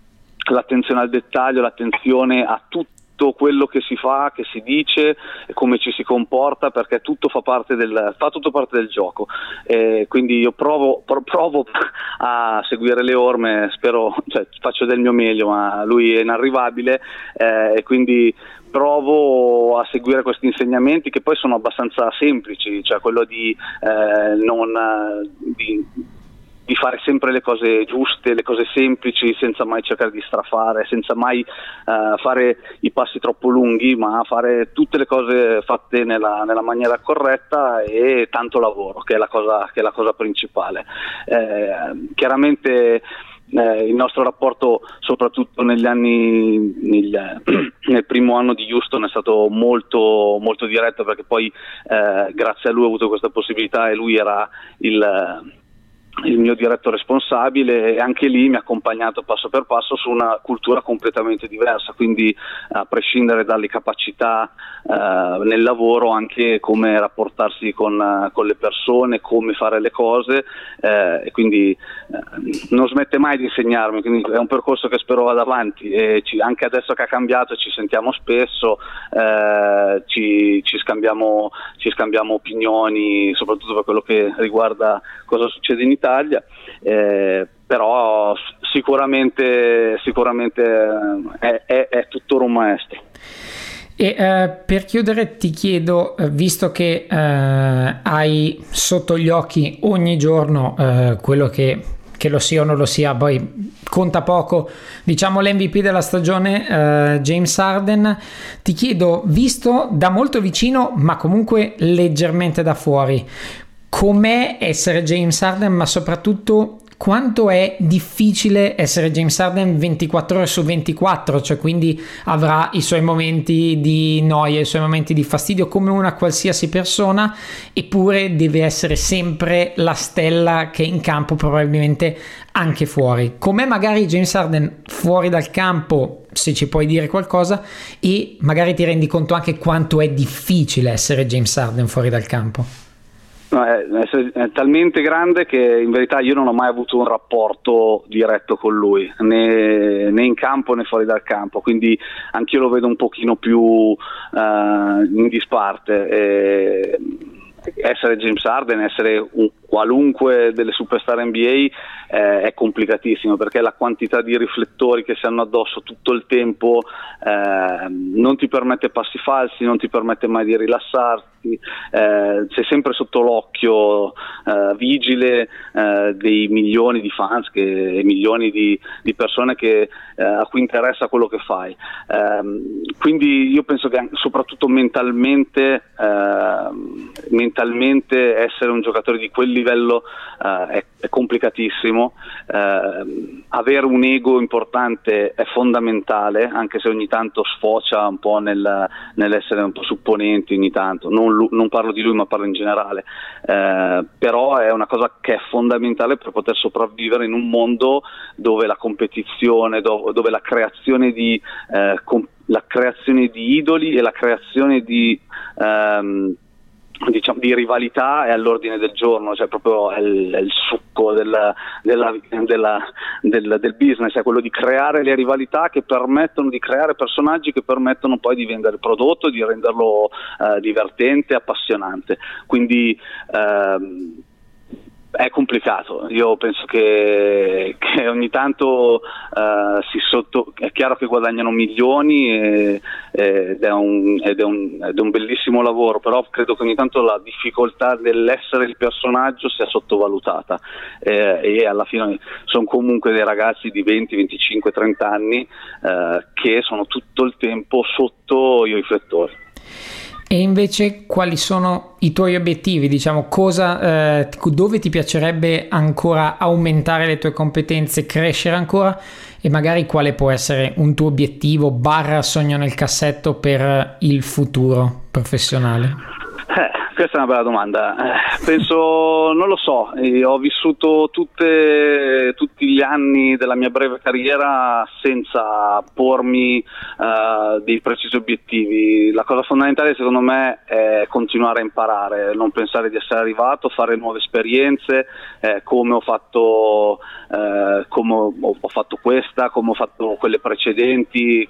l'attenzione al dettaglio, l'attenzione a tutto tutto quello che si fa, che si dice, come ci si comporta, perché tutto fa parte del, fa tutto parte del gioco. Eh, quindi io provo, provo, a seguire le orme, spero, cioè, faccio del mio meglio, ma lui è inarrivabile eh, e quindi provo a seguire questi insegnamenti che poi sono abbastanza semplici, cioè quello di, eh, non, di di fare sempre le cose giuste, le cose semplici, senza mai cercare di strafare, senza mai uh, fare i passi troppo lunghi, ma fare tutte le cose fatte nella, nella maniera corretta e tanto lavoro, che è la cosa, è la cosa principale. Eh, chiaramente eh, il nostro rapporto, soprattutto negli anni, nel, nel, primo anno di Houston, è stato molto, molto diretto perché poi eh, grazie a lui ho avuto questa possibilità e lui era il il mio diretto responsabile e anche lì mi ha accompagnato passo per passo su una cultura completamente diversa, quindi a prescindere dalle capacità eh, nel lavoro anche come rapportarsi con, uh, con, le persone, come fare le cose eh, e quindi eh, non smette mai di insegnarmi, quindi è un percorso che spero vada avanti. E ci, anche adesso che ha cambiato ci sentiamo spesso, eh, ci, ci, scambiamo, ci scambiamo opinioni soprattutto per quello che riguarda cosa succede in Italia Italia, eh, però sicuramente, sicuramente è, è, è tuttora un maestro. E eh, per chiudere ti chiedo, eh, visto che eh, hai sotto gli occhi ogni giorno eh, quello che, che, lo sia o non lo sia, poi conta poco, diciamo l'MVP della stagione, eh, James Harden, ti chiedo, visto da molto vicino ma comunque leggermente da fuori, com'è essere James Harden, ma soprattutto quanto è difficile essere James Harden 24 ore su 24, cioè quindi avrà i suoi momenti di noia, i suoi momenti di fastidio come una qualsiasi persona, eppure deve essere sempre la stella che è in campo, probabilmente anche fuori. Com'è magari James Harden fuori dal campo, se ci puoi dire qualcosa, e magari ti rendi conto anche quanto è difficile essere James Harden fuori dal campo. No, è, è, talmente grande che in verità io non ho mai avuto un rapporto diretto con lui, né, né in campo né fuori dal campo, quindi anch'io lo vedo un pochino più uh, in disparte. E essere James Harden, essere un qualunque delle superstar NBA eh, è complicatissimo perché la quantità di riflettori che si hanno addosso tutto il tempo eh, non ti permette passi falsi, non ti permette mai di rilassarti, eh, sei sempre sotto l'occhio eh, vigile eh, dei milioni di fans e milioni di, di persone che, eh, a cui interessa quello che fai. Ehm, quindi io penso che soprattutto mentalmente, ehm, mentalmente essere un giocatore di quel livello è, è complicatissimo. Eh, avere un ego importante è fondamentale, anche se ogni tanto sfocia un po' nel, nell'essere un po' supponenti ogni tanto, non, non, parlo di lui ma parlo in generale, eh, però è una cosa che è fondamentale per poter sopravvivere in un mondo dove la competizione, dove, dove la creazione di... Eh, la creazione di idoli e la creazione di ehm, diciamo, di rivalità è all'ordine del giorno, cioè proprio è il, è il succo della, della, della, del, del, business, è quello di creare le rivalità che permettono di creare personaggi che permettono poi di vendere il prodotto, di renderlo eh, divertente, appassionante. Quindi ehm, è complicato, io penso che, che ogni tanto uh, si sotto, è chiaro che guadagnano milioni e, ed, è un, ed, è un, ed, è un, bellissimo lavoro, però credo che ogni tanto la difficoltà dell'essere il personaggio sia sottovalutata eh, e alla fine sono comunque dei ragazzi di 20, 25, 30 anni uh, che sono tutto il tempo sotto i riflettori. E invece quali sono i tuoi obiettivi? Diciamo, cosa, eh, dove ti piacerebbe ancora aumentare le tue competenze, crescere ancora e magari quale può essere un tuo obiettivo barra sogno nel cassetto per il futuro professionale? Questa è una bella domanda. Eh, penso, non lo so, eh, ho vissuto tutte, tutti gli anni della mia breve carriera senza pormi uh, dei precisi obiettivi. La cosa fondamentale secondo me è continuare a imparare, non pensare di essere arrivato, fare nuove esperienze, eh, come, ho fatto, eh, come ho fatto questa, come ho fatto quelle precedenti eh,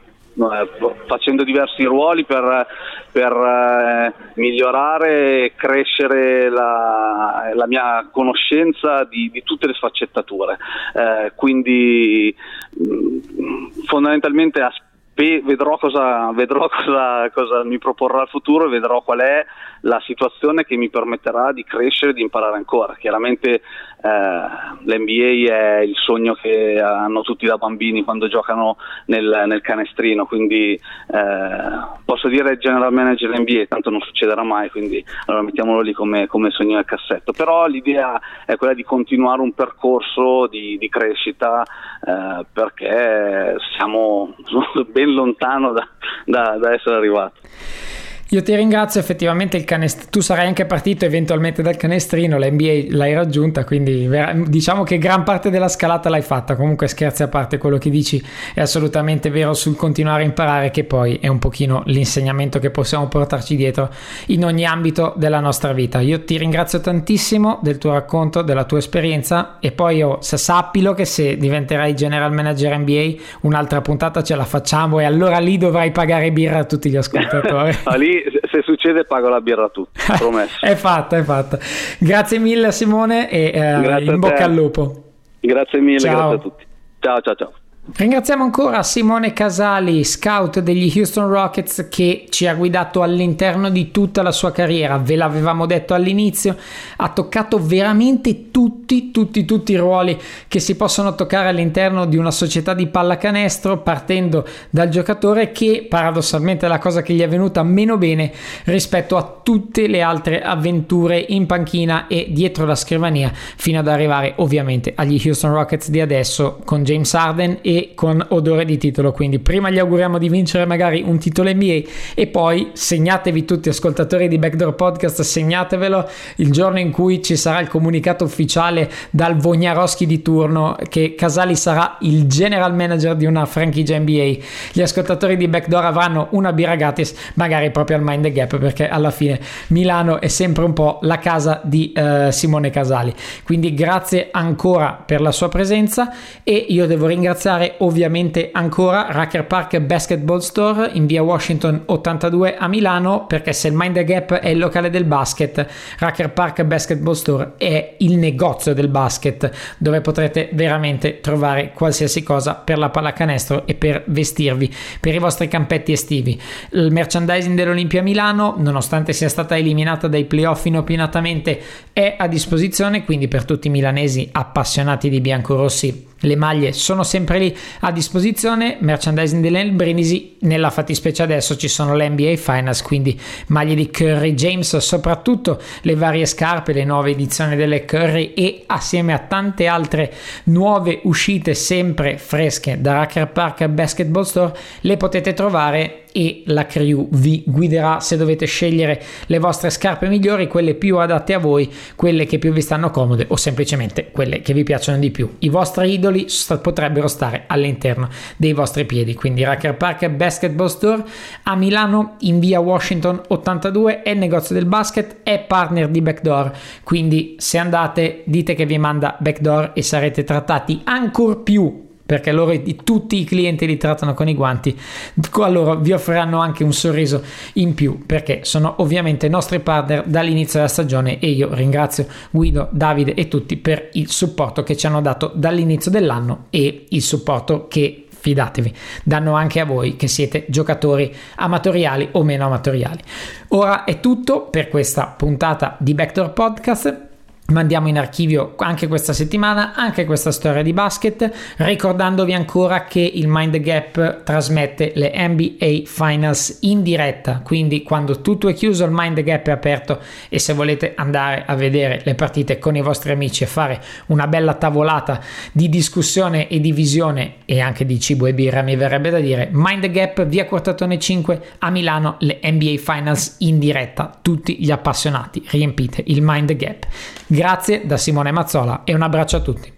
facendo diversi ruoli per, per eh, migliorare e crescere la, la, mia conoscenza di, di tutte le sfaccettature. Eh, quindi mh, mm, fondamentalmente aspetto vedrò, cosa, vedrò cosa, cosa, mi proporrà il futuro e vedrò qual è la situazione che mi permetterà di crescere e di imparare ancora. Chiaramente eh, l'NBA è il sogno che hanno tutti da bambini quando giocano nel, nel canestrino, quindi eh, posso dire general manager NBA, tanto non succederà mai, quindi allora mettiamolo lì come, come sogno nel cassetto. Però l'idea è quella di continuare un percorso di, di crescita eh, perché siamo ben lontano da, da, da essere arrivati. Io ti ringrazio, effettivamente il canest- tu sarai anche partito eventualmente dal canestrino, la NBA l'hai raggiunta, quindi vera- diciamo che gran parte della scalata l'hai fatta, comunque scherzi a parte, quello che dici è assolutamente vero sul continuare a imparare che poi è un pochino l'insegnamento che possiamo portarci dietro in ogni ambito della nostra vita. Io ti ringrazio tantissimo del tuo racconto, della tua esperienza e poi io se sappilo che se diventerai general manager NBA un'altra puntata ce la facciamo e allora lì dovrai pagare birra a tutti gli ascoltatori. Se succede pago la birra a tutti, promesso. è fatta, è fatta. Grazie mille Simone e eh, in bocca al lupo. Grazie mille, ciao. grazie a tutti. Ciao, ciao, ciao. Ringraziamo ancora Simone Casali, scout degli Houston Rockets, che ci ha guidato all'interno di tutta la sua carriera. Ve l'avevamo detto all'inizio, ha toccato veramente tutti, tutti, tutti i ruoli che si possono toccare all'interno di una società di pallacanestro, partendo dal giocatore che paradossalmente è la cosa che gli è venuta meno bene rispetto a tutte le altre avventure in panchina e dietro la scrivania, fino ad arrivare ovviamente agli Houston Rockets di adesso con James Harden e con odore di titolo. Quindi prima gli auguriamo di vincere magari un titolo NBA e poi segnatevi tutti ascoltatori di Backdoor Podcast, segnatevelo il giorno in cui ci sarà il comunicato ufficiale dal Vognaroschi di turno che Casali sarà il general manager di una franchigia NBA. Gli ascoltatori di Backdoor avranno una birra gratis, magari proprio al Mind the Gap perché alla fine Milano è sempre un po' la casa di uh, Simone Casali. Quindi grazie ancora per la sua presenza e io devo ringraziare ricordare ovviamente ancora Racker Park Basketball Store in via Washington 82 a Milano perché se il Mind the Gap è il locale del basket, Racker Park Basketball Store è il negozio del basket dove potrete veramente trovare qualsiasi cosa per la pallacanestro e per vestirvi per i vostri campetti estivi. Il merchandising dell'Olimpia Milano, nonostante sia stata eliminata dai playoff inopinatamente, è a disposizione, quindi per tutti i milanesi appassionati di biancorossi le maglie sono sempre lì a disposizione, merchandising dell'El Brindisi, nella fattispecie adesso ci sono le NBA Finals, quindi maglie di Curry James, soprattutto le varie scarpe, le nuove edizioni delle Curry e assieme a tante altre nuove uscite sempre fresche da Racker Park Basketball Store, le potete trovare e la crew vi guiderà. Se dovete scegliere le vostre scarpe migliori, quelle più adatte a voi, quelle che più vi stanno comode o semplicemente quelle che vi piacciono di più. I vostri idoli potrebbero stare all'interno dei vostri piedi, quindi Racker Park Basketball Store a Milano in via Washington 82 è il negozio del basket, è partner di Backdoor, quindi se andate dite che vi manda Backdoor e sarete trattati ancora più perché loro tutti i clienti li trattano con i guanti, allora vi offriranno anche un sorriso in più perché sono ovviamente nostri partner dall'inizio della stagione e io ringrazio Guido, Davide e tutti per il supporto che ci hanno dato dall'inizio dell'anno e il supporto che fidatevi, danno anche a voi che siete giocatori amatoriali o meno amatoriali. Ora è tutto per questa puntata di Backdoor Podcast mandiamo in archivio anche questa settimana, anche questa storia di basket, ricordandovi ancora che il Mind Gap trasmette le NBA Finals in diretta, quindi quando tutto è chiuso il Mind Gap è aperto e se volete andare a vedere le partite con i vostri amici e fare una bella tavolata di discussione e di visione e anche di cibo e birra mi verrebbe da dire, Mind Gap via Quartatone 5 a Milano, le NBA Finals in diretta, tutti gli appassionati, riempite il Mind Gap. Grazie da Simone Mazzola e un abbraccio a tutti.